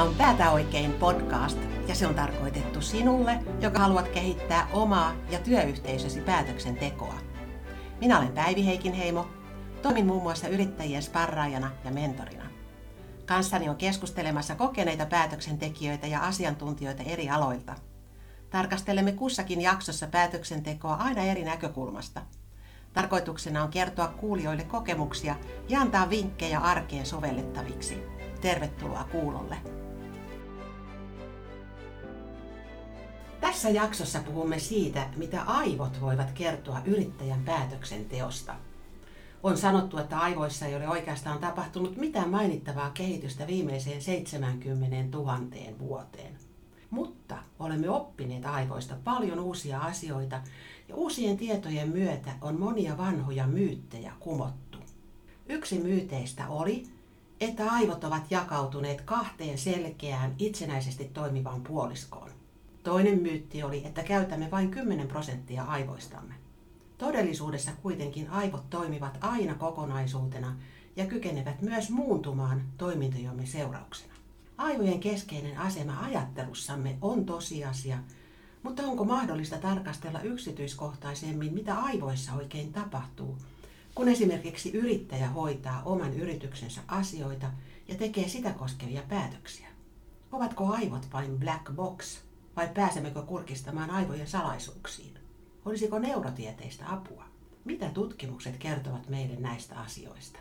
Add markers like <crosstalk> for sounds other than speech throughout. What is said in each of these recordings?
Tämä on Päätä oikein podcast ja se on tarkoitettu sinulle, joka haluat kehittää omaa ja työyhteisösi päätöksentekoa. Minä olen Päivi Heikinheimo, toimin muun muassa yrittäjien sparraajana ja mentorina. Kanssani on keskustelemassa kokeneita päätöksentekijöitä ja asiantuntijoita eri aloilta. Tarkastelemme kussakin jaksossa päätöksentekoa aina eri näkökulmasta. Tarkoituksena on kertoa kuulijoille kokemuksia ja antaa vinkkejä arkeen sovellettaviksi. Tervetuloa kuulolle! Tässä jaksossa puhumme siitä, mitä aivot voivat kertoa yrittäjän päätöksenteosta. On sanottu, että aivoissa ei ole oikeastaan tapahtunut mitään mainittavaa kehitystä viimeiseen 70 000 vuoteen. Mutta olemme oppineet aivoista paljon uusia asioita ja uusien tietojen myötä on monia vanhoja myyttejä kumottu. Yksi myyteistä oli, että aivot ovat jakautuneet kahteen selkeään itsenäisesti toimivaan puoliskoon. Toinen myytti oli, että käytämme vain 10 prosenttia aivoistamme. Todellisuudessa kuitenkin aivot toimivat aina kokonaisuutena ja kykenevät myös muuntumaan toimintojemme seurauksena. Aivojen keskeinen asema ajattelussamme on tosiasia, mutta onko mahdollista tarkastella yksityiskohtaisemmin, mitä aivoissa oikein tapahtuu, kun esimerkiksi yrittäjä hoitaa oman yrityksensä asioita ja tekee sitä koskevia päätöksiä? Ovatko aivot vain black box vai pääsemmekö kurkistamaan aivojen salaisuuksiin? Olisiko neurotieteistä apua? Mitä tutkimukset kertovat meille näistä asioista?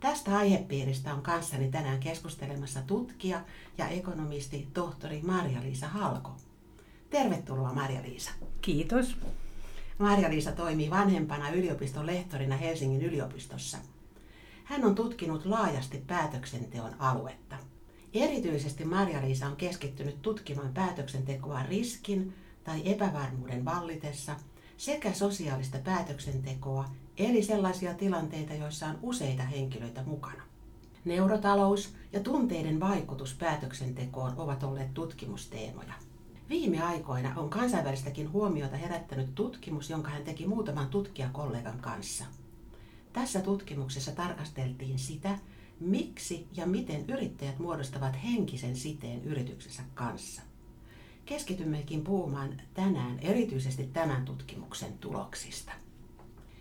Tästä aihepiiristä on kanssani tänään keskustelemassa tutkija ja ekonomisti tohtori Marja-Liisa Halko. Tervetuloa Marja-Liisa. Kiitos. Marja-Liisa toimii vanhempana yliopiston lehtorina Helsingin yliopistossa. Hän on tutkinut laajasti päätöksenteon aluetta. Erityisesti Marja-Liisa on keskittynyt tutkimaan päätöksentekoa riskin tai epävarmuuden vallitessa sekä sosiaalista päätöksentekoa, eli sellaisia tilanteita, joissa on useita henkilöitä mukana. Neurotalous ja tunteiden vaikutus päätöksentekoon ovat olleet tutkimusteemoja. Viime aikoina on kansainvälistäkin huomiota herättänyt tutkimus, jonka hän teki muutaman tutkijakollegan kanssa. Tässä tutkimuksessa tarkasteltiin sitä, miksi ja miten yrittäjät muodostavat henkisen siteen yrityksensä kanssa. Keskitymmekin puhumaan tänään erityisesti tämän tutkimuksen tuloksista.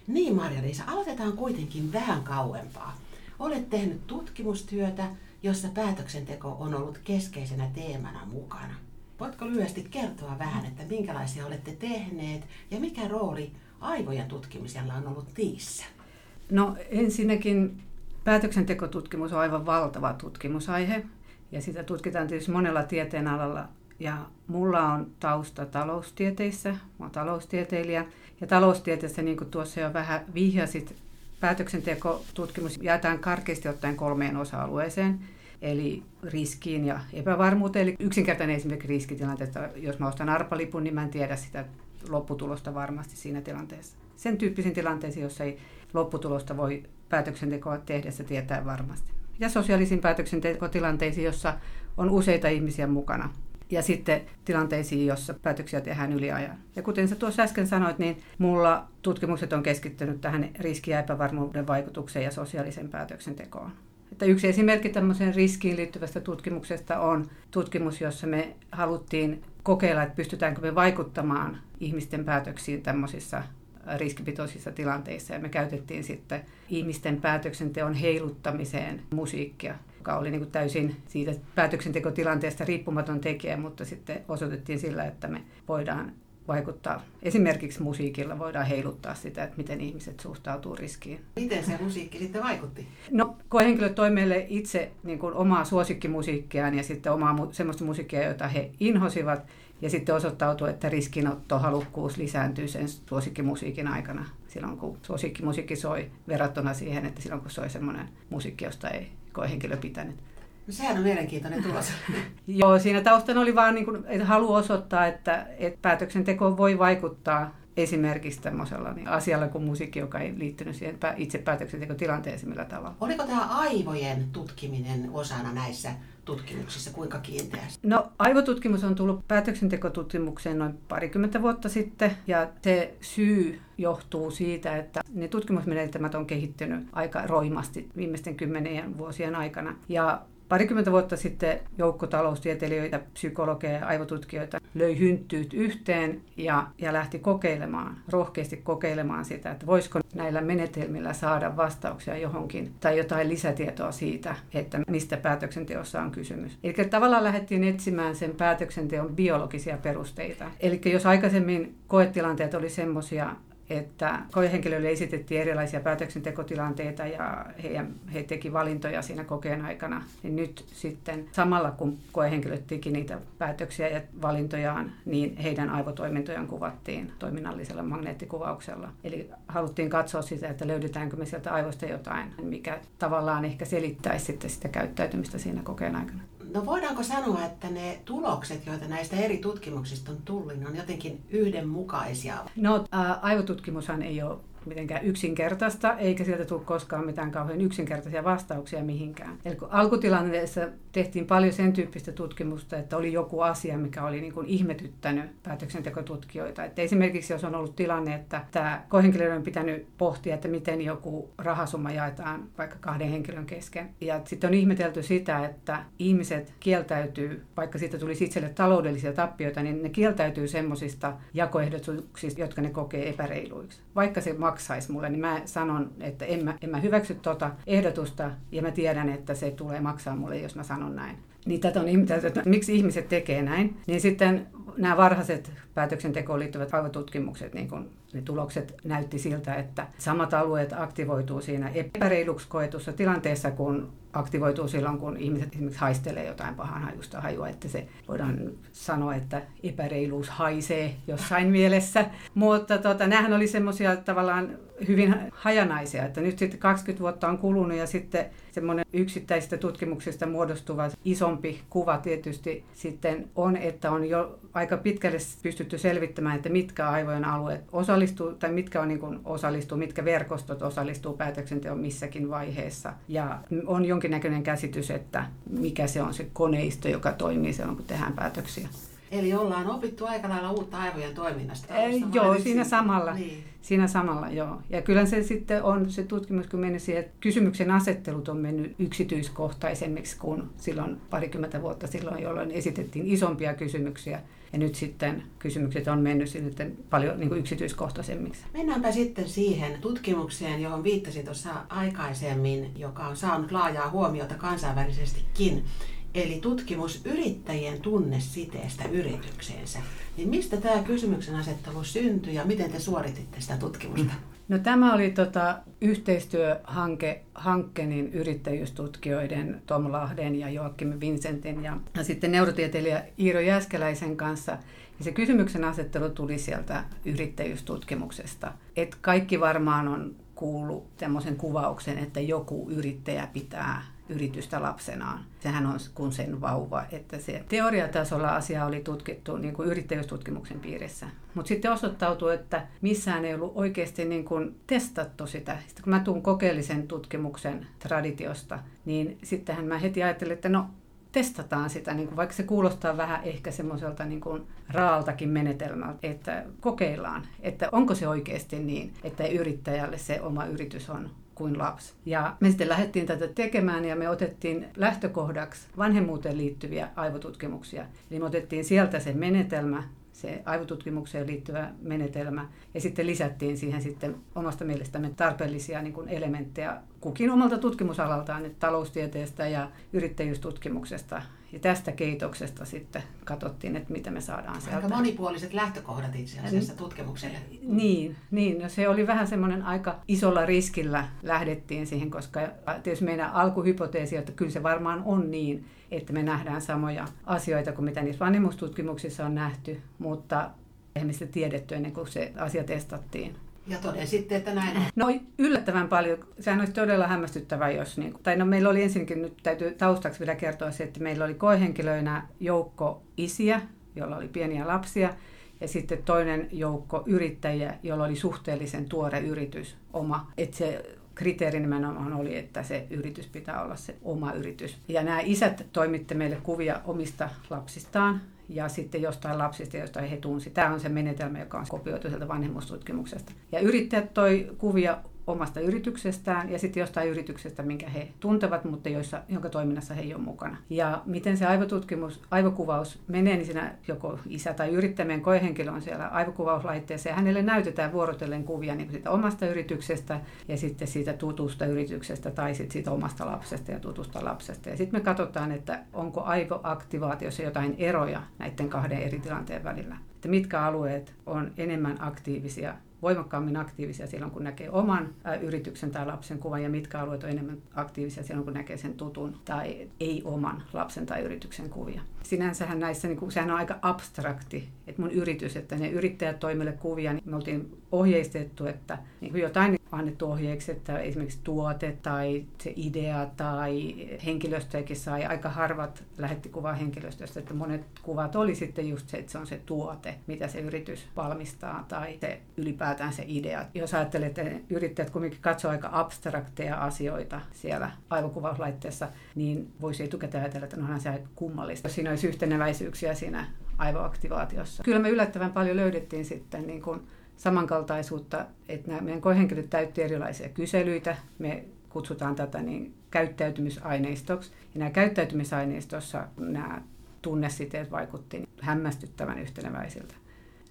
Niin Marja-Liisa, aloitetaan kuitenkin vähän kauempaa. Olet tehnyt tutkimustyötä, jossa päätöksenteko on ollut keskeisenä teemana mukana. Voitko lyhyesti kertoa vähän, että minkälaisia olette tehneet ja mikä rooli aivojen tutkimisella on ollut niissä? No ensinnäkin päätöksentekotutkimus on aivan valtava tutkimusaihe ja sitä tutkitaan tietysti monella tieteenalalla. Ja mulla on tausta taloustieteissä, mä oon taloustieteilijä. Ja taloustieteessä, niin kuin tuossa jo vähän vihjasit, päätöksentekotutkimus jaetaan karkeasti ottaen kolmeen osa-alueeseen eli riskiin ja epävarmuuteen. Eli yksinkertainen esimerkki riskitilanteesta, jos mä ostan arpalipun, niin mä en tiedä sitä lopputulosta varmasti siinä tilanteessa. Sen tyyppisiin tilanteisiin, jossa ei lopputulosta voi päätöksentekoa tehdessä tietää varmasti. Ja sosiaalisiin päätöksentekotilanteisiin, jossa on useita ihmisiä mukana. Ja sitten tilanteisiin, jossa päätöksiä tehdään yliajan. Ja kuten sä tuossa äsken sanoit, niin mulla tutkimukset on keskittynyt tähän riski- ja epävarmuuden vaikutukseen ja sosiaalisen päätöksentekoon. Että yksi esimerkki tämmöiseen riskiin liittyvästä tutkimuksesta on tutkimus, jossa me haluttiin kokeilla, että pystytäänkö me vaikuttamaan ihmisten päätöksiin tämmöisissä riskipitoisissa tilanteissa. Ja me käytettiin sitten ihmisten päätöksenteon heiluttamiseen musiikkia, joka oli niin kuin täysin siitä päätöksentekotilanteesta riippumaton tekijä, mutta sitten osoitettiin sillä, että me voidaan vaikuttaa. Esimerkiksi musiikilla voidaan heiluttaa sitä, että miten ihmiset suhtautuu riskiin. Miten se musiikki sitten vaikutti? No, koehenkilöt toi meille itse niin kuin omaa suosikkimusiikkiaan ja sitten omaa semmoista musiikkia, jota he inhosivat. Ja sitten osoittautui, että riskinottohalukkuus lisääntyy sen suosikkimusiikin aikana silloin, kun suosikkimusiikki soi verrattuna siihen, että silloin kun soi semmoinen musiikki, josta ei koehenkilö pitänyt. No sehän on mielenkiintoinen tulos. <laughs> Joo, siinä taustana oli vaan niin kuin, että halu osoittaa, että, että päätöksenteko voi vaikuttaa esimerkiksi tämmöisellä niin asialla kuin musiikki, joka ei liittynyt siihen itse päätöksentekotilanteeseen millä tavalla. Oliko tämä aivojen tutkiminen osana näissä tutkimuksissa, kuinka kiinteästi? No aivotutkimus on tullut päätöksentekotutkimukseen noin parikymmentä vuotta sitten ja se syy johtuu siitä, että ne tutkimusmenetelmät on kehittynyt aika roimasti viimeisten kymmenien vuosien aikana. Ja parikymmentä vuotta sitten joukko taloustieteilijöitä, psykologeja ja aivotutkijoita löi hynttyyt yhteen ja, ja lähti kokeilemaan, rohkeasti kokeilemaan sitä, että voisiko näillä menetelmillä saada vastauksia johonkin tai jotain lisätietoa siitä, että mistä päätöksenteossa on kysymys. Eli tavallaan lähdettiin etsimään sen päätöksenteon biologisia perusteita. Eli jos aikaisemmin koetilanteet oli semmoisia, että koehenkilöille esitettiin erilaisia päätöksentekotilanteita ja he, he teki valintoja siinä kokeen aikana. Niin nyt sitten samalla kun koehenkilöt teki niitä päätöksiä ja valintojaan, niin heidän aivotoimintojaan kuvattiin toiminnallisella magneettikuvauksella. Eli haluttiin katsoa sitä, että löydetäänkö me sieltä aivoista jotain, mikä tavallaan ehkä selittäisi sitten sitä käyttäytymistä siinä kokeen aikana. No voidaanko sanoa, että ne tulokset, joita näistä eri tutkimuksista on tullut, on jotenkin yhdenmukaisia? No aivotutkimushan ei ole mitenkään yksinkertaista, eikä sieltä tule koskaan mitään kauhean yksinkertaisia vastauksia mihinkään. Eli kun alkutilanteessa tehtiin paljon sen tyyppistä tutkimusta, että oli joku asia, mikä oli niin kuin ihmetyttänyt päätöksentekotutkijoita. Että esimerkiksi jos on ollut tilanne, että tämä kohenkilö on pitänyt pohtia, että miten joku rahasumma jaetaan vaikka kahden henkilön kesken. Ja sitten on ihmetelty sitä, että ihmiset kieltäytyy, vaikka siitä tulisi itselle taloudellisia tappioita, niin ne kieltäytyy semmoisista jakoehdotuksista, jotka ne kokee epäreiluiksi. Vaikka se maksaisi mulle, niin mä sanon, että en mä, en mä hyväksy tuota ehdotusta ja mä tiedän, että se tulee maksaa mulle, jos mä sanon näin. Niin tätä on ihmetelty, että miksi ihmiset tekee näin. Niin sitten nämä varhaiset päätöksentekoon liittyvät aivotutkimukset, niin kun ne tulokset näytti siltä, että samat alueet aktivoituu siinä epäreiluksi koetussa tilanteessa, kun aktivoituu silloin, kun ihmiset esimerkiksi haistelee jotain pahan hajusta hajua, että se voidaan sanoa, että epäreiluus haisee jossain <laughs> mielessä. Mutta tota, nämähän oli semmoisia tavallaan hyvin hajanaisia, että nyt sitten 20 vuotta on kulunut ja sitten semmoinen yksittäisistä tutkimuksista muodostuva isompi kuva tietysti sitten on, että on jo aika pitkälle pystytty selvittämään, että mitkä aivojen alueet osallistuu tai mitkä on niin kuin osallistuu, mitkä verkostot osallistuu päätöksenteon missäkin vaiheessa. Ja on jonkinnäköinen käsitys, että mikä se on se koneisto, joka toimii silloin, kun tehdään päätöksiä. Eli ollaan opittu aika lailla uutta aivojen toiminnasta. Ei, joo, siinä samalla. Niin. Siinä samalla, joo. Ja kyllä se sitten on se tutkimus, kun mennyt siihen, että kysymyksen asettelut on mennyt yksityiskohtaisemmiksi kuin silloin parikymmentä vuotta silloin, jolloin esitettiin isompia kysymyksiä. Ja nyt sitten kysymykset on mennyt sitten paljon niin kuin yksityiskohtaisemmiksi. Mennäänpä sitten siihen tutkimukseen, johon viittasin tuossa aikaisemmin, joka on saanut laajaa huomiota kansainvälisestikin eli tutkimus yrittäjien tunnesiteestä yritykseensä. Niin mistä tämä kysymyksen asettelu syntyi ja miten te suorititte sitä tutkimusta? No tämä oli tota, yhteistyöhanke Hankkenin yrittäjyystutkijoiden Tom Lahden ja Joakim Vincentin ja, ja sitten neurotieteilijä Iiro Jäskeläisen kanssa. Ja se kysymyksen asettelu tuli sieltä yrittäjyystutkimuksesta. Et kaikki varmaan on kuullut tämmöisen kuvauksen, että joku yrittäjä pitää yritystä lapsenaan. Sehän on kuin sen vauva, että se teoriatasolla asia oli tutkittu niin kuin yrittäjyystutkimuksen piirissä. Mutta sitten osoittautui, että missään ei ollut oikeasti niin kuin testattu sitä. Sitten kun mä tuun kokeellisen tutkimuksen traditiosta, niin sittenhän mä heti ajattelin, että no testataan sitä, niin kuin vaikka se kuulostaa vähän ehkä semmoiselta niin kuin raaltakin menetelmältä, että kokeillaan, että onko se oikeasti niin, että yrittäjälle se oma yritys on kuin lapsi. Ja me sitten lähdettiin tätä tekemään ja me otettiin lähtökohdaksi vanhemmuuteen liittyviä aivotutkimuksia. Eli me otettiin sieltä se menetelmä, se aivotutkimukseen liittyvä menetelmä. Ja sitten lisättiin siihen sitten omasta mielestämme tarpeellisia niin kuin elementtejä kukin omalta tutkimusalaltaan, nyt taloustieteestä ja yrittäjyystutkimuksesta. Ja tästä keitoksesta sitten katsottiin, että mitä me saadaan sieltä. Aika monipuoliset lähtökohdat itse asiassa tutkimukselle. Niin, niin no se oli vähän semmoinen aika isolla riskillä lähdettiin siihen, koska tietysti meidän alkuhypoteesi, että kyllä se varmaan on niin, että me nähdään samoja asioita kuin mitä niissä vanhemmustutkimuksissa on nähty, mutta eihän sitä tiedetty ennen kuin se asia testattiin. Ja sitten, että näin on. No yllättävän paljon. Sehän olisi todella hämmästyttävää, jos... Niin, tai no meillä oli ensinnäkin, nyt täytyy taustaksi vielä kertoa se, että meillä oli koehenkilöinä joukko isiä, jolla oli pieniä lapsia, ja sitten toinen joukko yrittäjiä, jolla oli suhteellisen tuore yritys oma. Että se kriteeri nimenomaan oli, että se yritys pitää olla se oma yritys. Ja nämä isät toimitte meille kuvia omista lapsistaan ja sitten jostain lapsista, jostain he tunsi. Tämä on se menetelmä, joka on kopioitu sieltä vanhemmustutkimuksesta. Ja yrittäjät toi kuvia omasta yrityksestään ja sitten jostain yrityksestä, minkä he tuntevat, mutta joissa, jonka toiminnassa he ei ole mukana. Ja miten se aivotutkimus, aivokuvaus menee, niin siinä joko isä tai yrittämien koehenkilö on siellä aivokuvauslaitteessa ja hänelle näytetään vuorotellen kuvia niin siitä omasta yrityksestä ja sitten siitä tutusta yrityksestä tai sitten siitä omasta lapsesta ja tutusta lapsesta. Ja sitten me katsotaan, että onko aivoaktivaatiossa jotain eroja näiden kahden eri tilanteen välillä. Että mitkä alueet on enemmän aktiivisia voimakkaammin aktiivisia silloin, kun näkee oman yrityksen tai lapsen kuvan, ja mitkä alueet on enemmän aktiivisia silloin, kun näkee sen tutun tai ei-oman lapsen tai yrityksen kuvia. Sinänsähän näissä, niin kuin, sehän on aika abstrakti, että mun yritys, että ne yrittäjät toimille kuvia, niin me oltiin ohjeistettu, että niin kuin jotain annettu ohjeeksi, että esimerkiksi tuote tai se idea tai henkilöstöäkin sai. Aika harvat lähetti kuvaa henkilöstöstä, että monet kuvat oli sitten just se, että se on se tuote, mitä se yritys valmistaa tai se ylipäätään se idea. Jos ajattelee, että yrittäjät kuitenkin katsoo aika abstrakteja asioita siellä aivokuvauslaitteessa, niin voisi etukäteen ajatella, että no onhan se kummallista. Siinä olisi yhteneväisyyksiä siinä aivoaktivaatiossa. Kyllä me yllättävän paljon löydettiin sitten niin kuin samankaltaisuutta, että nämä meidän koehenkilöt täytti erilaisia kyselyitä. Me kutsutaan tätä niin käyttäytymisaineistoksi. Ja nämä käyttäytymisaineistossa nämä tunnesiteet vaikutti hämmästyttävän yhteneväisiltä.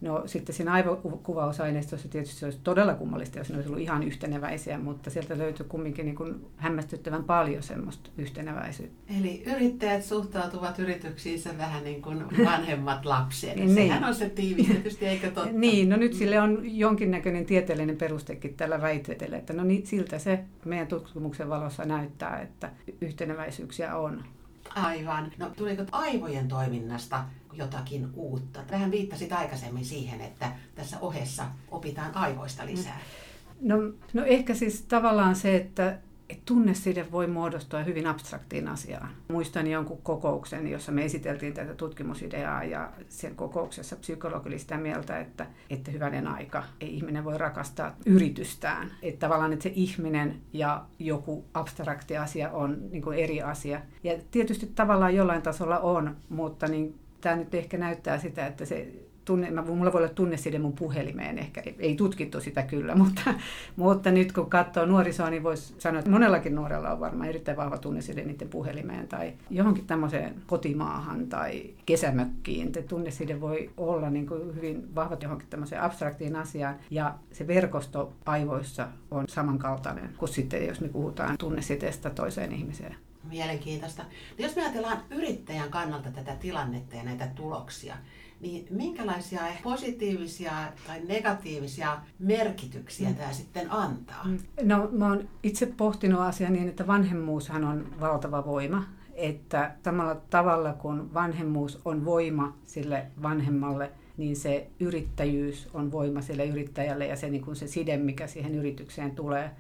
No sitten siinä aivokuvausaineistossa tietysti se olisi todella kummallista, jos ne olisi ollut ihan yhteneväisiä, mutta sieltä löytyy kumminkin niin kuin hämmästyttävän paljon semmoista yhteneväisyyttä. Eli yrittäjät suhtautuvat yrityksiinsä vähän niin kuin vanhemmat lapset. niin. Sehän on se tiivistetysti, eikö totta? niin, no nyt sille on jonkinnäköinen tieteellinen perustekin tällä väitteellä, että no niin, siltä se meidän tutkimuksen valossa näyttää, että yhteneväisyyksiä on. Aivan. No tuliko aivojen toiminnasta jotakin uutta? Vähän viittasit aikaisemmin siihen, että tässä ohessa opitaan aivoista lisää. No, no ehkä siis tavallaan se, että että tunneside voi muodostua hyvin abstraktiin asiaan. Muistan jonkun kokouksen, jossa me esiteltiin tätä tutkimusideaa ja sen kokouksessa psykologi oli sitä mieltä, että, että hyvänen aika, ei ihminen voi rakastaa yritystään. Että tavallaan että se ihminen ja joku abstrakti asia on niin kuin eri asia. Ja tietysti tavallaan jollain tasolla on, mutta niin, tämä nyt ehkä näyttää sitä, että se tunne, mä, mulla voi olla tunneside mun puhelimeen, ehkä ei tutkittu sitä kyllä, <laughs> mutta, mutta nyt kun katsoo nuorisoa, niin voisi sanoa, että monellakin nuorella on varmaan erittäin vahva tunneside niiden puhelimeen tai johonkin tämmöiseen kotimaahan tai kesämökkiin. Se tunneside voi olla niin kuin hyvin vahva johonkin tämmöiseen abstraktiin asiaan ja se verkosto aivoissa on samankaltainen kuin sitten, jos me puhutaan tunnesiteestä toiseen ihmiseen. Mielenkiintoista. Jos me ajatellaan yrittäjän kannalta tätä tilannetta ja näitä tuloksia, niin minkälaisia positiivisia tai negatiivisia merkityksiä mm. tämä sitten antaa? Mm. No mä oon itse pohtinut asiaa niin, että vanhemmuushan on valtava voima. Että samalla tavalla kuin vanhemmuus on voima sille vanhemmalle, niin se yrittäjyys on voima sille yrittäjälle ja se, niin kuin se side, mikä siihen yritykseen tulee,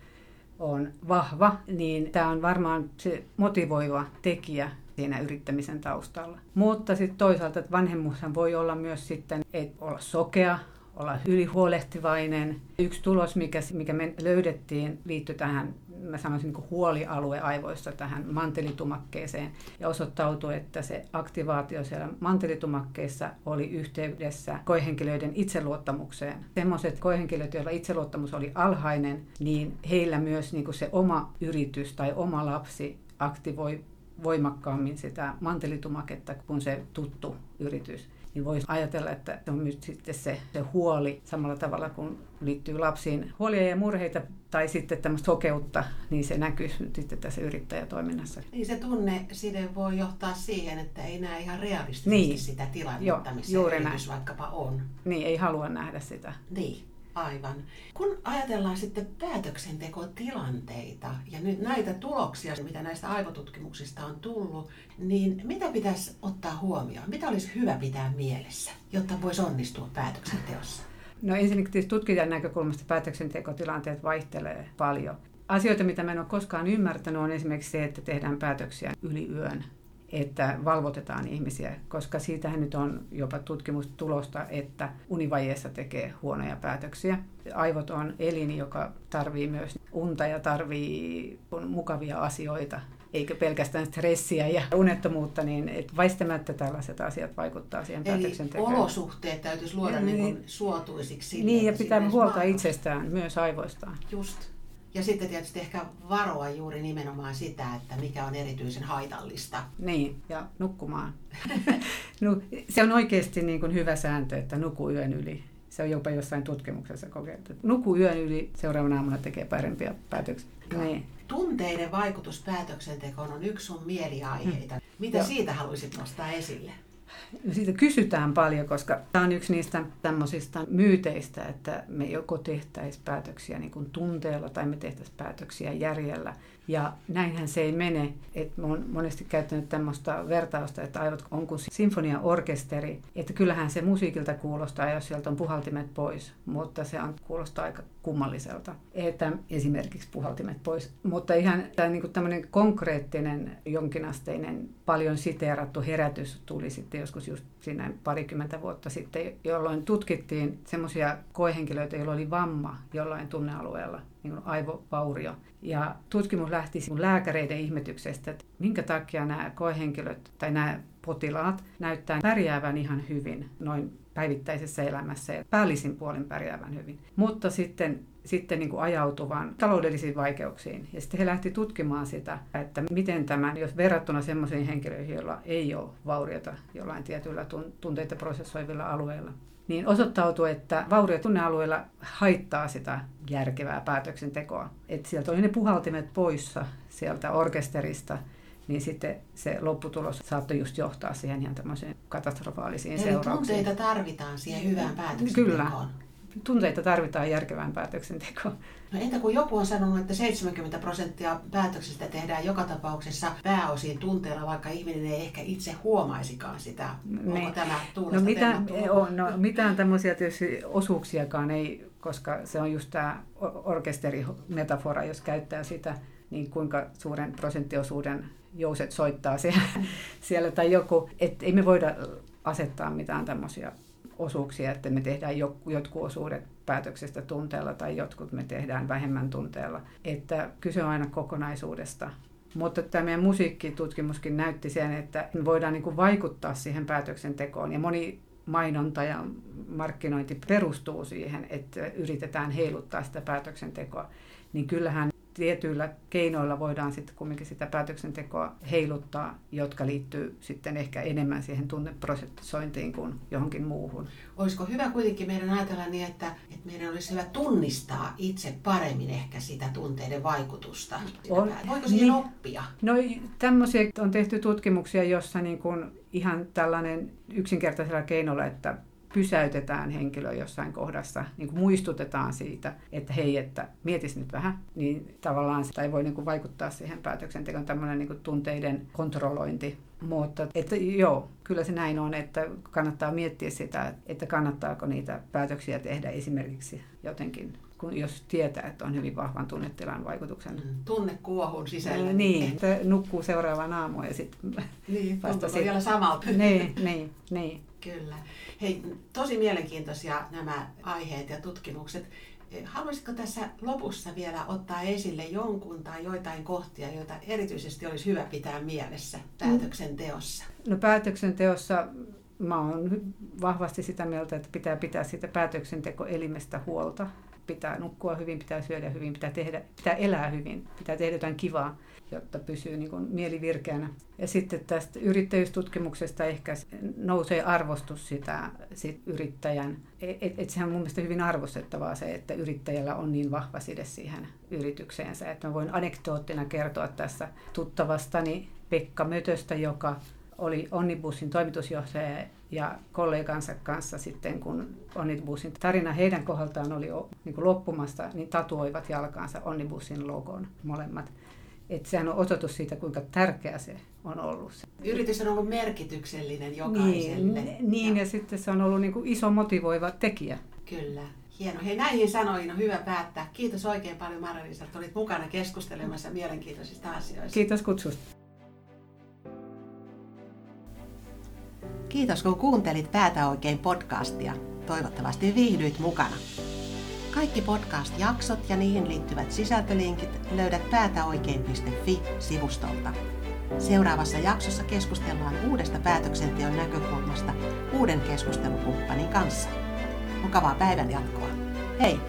on vahva, niin tämä on varmaan se motivoiva tekijä siinä yrittämisen taustalla. Mutta sitten toisaalta, että vanhemmuushan voi olla myös sitten, että olla sokea, olla ylihuolehtivainen. Yksi tulos, mikä, mikä me löydettiin, liittyi tähän, mä sanoisin niin huolialue aivoissa tähän mantelitumakkeeseen. Ja osoittautui, että se aktivaatio siellä mantelitumakkeessa oli yhteydessä koehenkilöiden itseluottamukseen. Sellaiset koehenkilöt, joilla itseluottamus oli alhainen, niin heillä myös niin se oma yritys tai oma lapsi aktivoi voimakkaammin sitä mantelitumaketta kuin se tuttu yritys, niin voisi ajatella, että se on myös sitten se, se huoli samalla tavalla kuin liittyy lapsiin huolia ja murheita tai sitten tämmöistä sokeutta, niin se näkyy sitten tässä yrittäjätoiminnassa. Niin se tunne side voi johtaa siihen, että ei näe ihan realistisesti niin. sitä tilannetta, missä Joo, yritys näin. vaikkapa on. Niin, ei halua nähdä sitä. Niin. Aivan. Kun ajatellaan sitten päätöksentekotilanteita ja nyt näitä tuloksia, mitä näistä aivotutkimuksista on tullut, niin mitä pitäisi ottaa huomioon? Mitä olisi hyvä pitää mielessä, jotta voisi onnistua päätöksenteossa? No ensinnäkin tutkijan näkökulmasta päätöksentekotilanteet vaihtelee paljon. Asioita, mitä mä en ole koskaan ymmärtänyt, on esimerkiksi se, että tehdään päätöksiä yli yön että valvotetaan ihmisiä, koska siitähän nyt on jopa tutkimustulosta, että univajeessa tekee huonoja päätöksiä. Aivot on elin, joka tarvii myös unta ja tarvii mukavia asioita, eikä pelkästään stressiä ja unettomuutta, niin et väistämättä tällaiset asiat vaikuttaa siihen Eli päätöksentekoon. olosuhteet täytyisi luoda niin, niin suotuisiksi. Sille, niin, ja pitää huolta itsestään, myös aivoistaan. Just. Ja sitten tietysti ehkä varoa juuri nimenomaan sitä, että mikä on erityisen haitallista. Niin, ja nukkumaan. <laughs> no, se on oikeasti niin kuin hyvä sääntö, että nuku yön yli. Se on jopa jossain tutkimuksessa kokeiltu. Nuku yön yli, seuraavana aamuna tekee parempia päätöksiä. Niin. Tunteiden vaikutus päätöksentekoon on yksi sun mieliaiheita. Hmm. Mitä Joo. siitä haluaisit nostaa esille? Siitä kysytään paljon, koska tämä on yksi niistä tämmöisistä myyteistä, että me joko tehtäisiin päätöksiä niin kuin tunteella tai me tehtäisiin päätöksiä järjellä. Ja näinhän se ei mene. Et mä oon monesti käyttänyt tämmöistä vertausta, että aivot on kuin sinfoniaorkesteri. Että kyllähän se musiikilta kuulostaa, jos sieltä on puhaltimet pois, mutta se on, kuulostaa aika kummalliselta. Että esimerkiksi puhaltimet pois. Mutta ihan tämä niin tämmöinen konkreettinen jonkinasteinen paljon siteerattu herätys tuli sitten joskus just siinä parikymmentä vuotta sitten, jolloin tutkittiin semmoisia koehenkilöitä, joilla oli vamma jollain tunnealueella, niin kuin aivovaurio. Ja tutkimus lähti lääkäreiden ihmetyksestä, että minkä takia nämä koehenkilöt tai nämä potilaat näyttää pärjäävän ihan hyvin noin päivittäisessä elämässä ja päällisin puolin pärjäävän hyvin. Mutta sitten sitten niin kuin ajautuvan taloudellisiin vaikeuksiin. Ja sitten he lähti tutkimaan sitä, että miten tämä, jos verrattuna sellaisiin henkilöihin, joilla ei ole vauriota jollain tietyllä tunteita prosessoivilla alueilla, niin osoittautui, että vaurio tunnealueella haittaa sitä järkevää päätöksentekoa. Että sieltä oli ne puhaltimet poissa sieltä orkesterista, niin sitten se lopputulos saattoi just johtaa siihen ihan tämmöiseen katastrofaalisiin Eli seurauksiin. tunteita tarvitaan siihen hyvään päätöksentekoon. Kyllä, tunteita tarvitaan järkevään päätöksentekoon. No entä kun joku on sanonut, että 70 prosenttia päätöksistä tehdään joka tapauksessa pääosin tunteella, vaikka ihminen ei ehkä itse huomaisikaan sitä. Onko niin. tämä no, mitä, on, no, mitään tämmöisiä tietysti osuuksiakaan ei, koska se on just tämä orkesterimetafora, jos käyttää sitä, niin kuinka suuren prosenttiosuuden jouset soittaa siellä, <laughs> siellä tai joku. Että ei me voida asettaa mitään tämmöisiä osuuksia, että me tehdään jotkut osuudet päätöksestä tunteella tai jotkut me tehdään vähemmän tunteella. Että kyse on aina kokonaisuudesta. Mutta tämä meidän musiikkitutkimuskin näytti sen, että voidaan niin kuin vaikuttaa siihen päätöksentekoon. Ja moni mainonta ja markkinointi perustuu siihen, että yritetään heiluttaa sitä päätöksentekoa. Niin kyllähän tietyillä keinoilla voidaan sitten kumminkin sitä päätöksentekoa heiluttaa, jotka liittyy sitten ehkä enemmän siihen tunneprosessointiin kuin johonkin muuhun. Olisiko hyvä kuitenkin meidän ajatella niin, että, että meidän olisi hyvä tunnistaa itse paremmin ehkä sitä tunteiden vaikutusta? On, Voiko siihen niin, oppia? No tämmöisiä on tehty tutkimuksia, jossa niin kuin ihan tällainen yksinkertaisella keinolla, että pysäytetään henkilö jossain kohdassa, niin kuin muistutetaan siitä, että hei, että mietis nyt vähän, niin tavallaan sitä ei voi niin kuin vaikuttaa siihen päätöksentekoon tämmöinen niin kuin tunteiden kontrollointi. Mutta että joo, kyllä se näin on, että kannattaa miettiä sitä, että kannattaako niitä päätöksiä tehdä esimerkiksi jotenkin kun jos tietää, että on hyvin vahvan tunnetilan vaikutuksen. Mm. Tunne kuohun sisällä. Niin, että nukkuu seuraavaan aamuun ja sitten niin, vasta sit... vielä samalta. Niin, niin, niin. Kyllä. Hei, tosi mielenkiintoisia nämä aiheet ja tutkimukset. Haluaisitko tässä lopussa vielä ottaa esille jonkun tai joitain kohtia, joita erityisesti olisi hyvä pitää mielessä päätöksenteossa? No päätöksenteossa mä oon vahvasti sitä mieltä, että pitää pitää sitä päätöksentekoelimestä huolta. Pitää nukkua hyvin, pitää syödä hyvin, pitää, tehdä, pitää elää hyvin, pitää tehdä jotain kivaa jotta pysyy niin kuin mieli virkeänä. Ja sitten tästä yrittäjyystutkimuksesta ehkä nousee arvostus sitä sit yrittäjän. Et, et, et sehän on mun mielestä hyvin arvostettavaa se, että yrittäjällä on niin vahva side siihen yritykseensä. Että mä voin anekdoottina kertoa tässä tuttavastani Pekka Mötöstä, joka oli Onnibusin toimitusjohtaja ja kollegansa kanssa sitten, kun Onnibusin tarina heidän kohdaltaan oli niin kuin loppumasta, niin tatuoivat jalkaansa Onnibusin logon molemmat. Että sehän on osoitus siitä, kuinka tärkeä se on ollut. Yritys on ollut merkityksellinen jokaiselle. Niin, niin ja. ja sitten se on ollut niin kuin iso motivoiva tekijä. Kyllä. Hieno. Hei, näihin sanoihin on hyvä päättää. Kiitos oikein paljon Marja-Liisa, että olit mukana keskustelemassa mielenkiintoisista asioista. Kiitos kutsusta. Kiitos kun kuuntelit Päätä oikein podcastia. Toivottavasti viihdyit mukana. Kaikki podcast-jaksot ja niihin liittyvät sisältölinkit löydät päätäoikein.fi-sivustolta. Seuraavassa jaksossa keskustellaan uudesta päätöksenteon näkökulmasta uuden keskustelukumppanin kanssa. Mukavaa päivän jatkoa. Hei!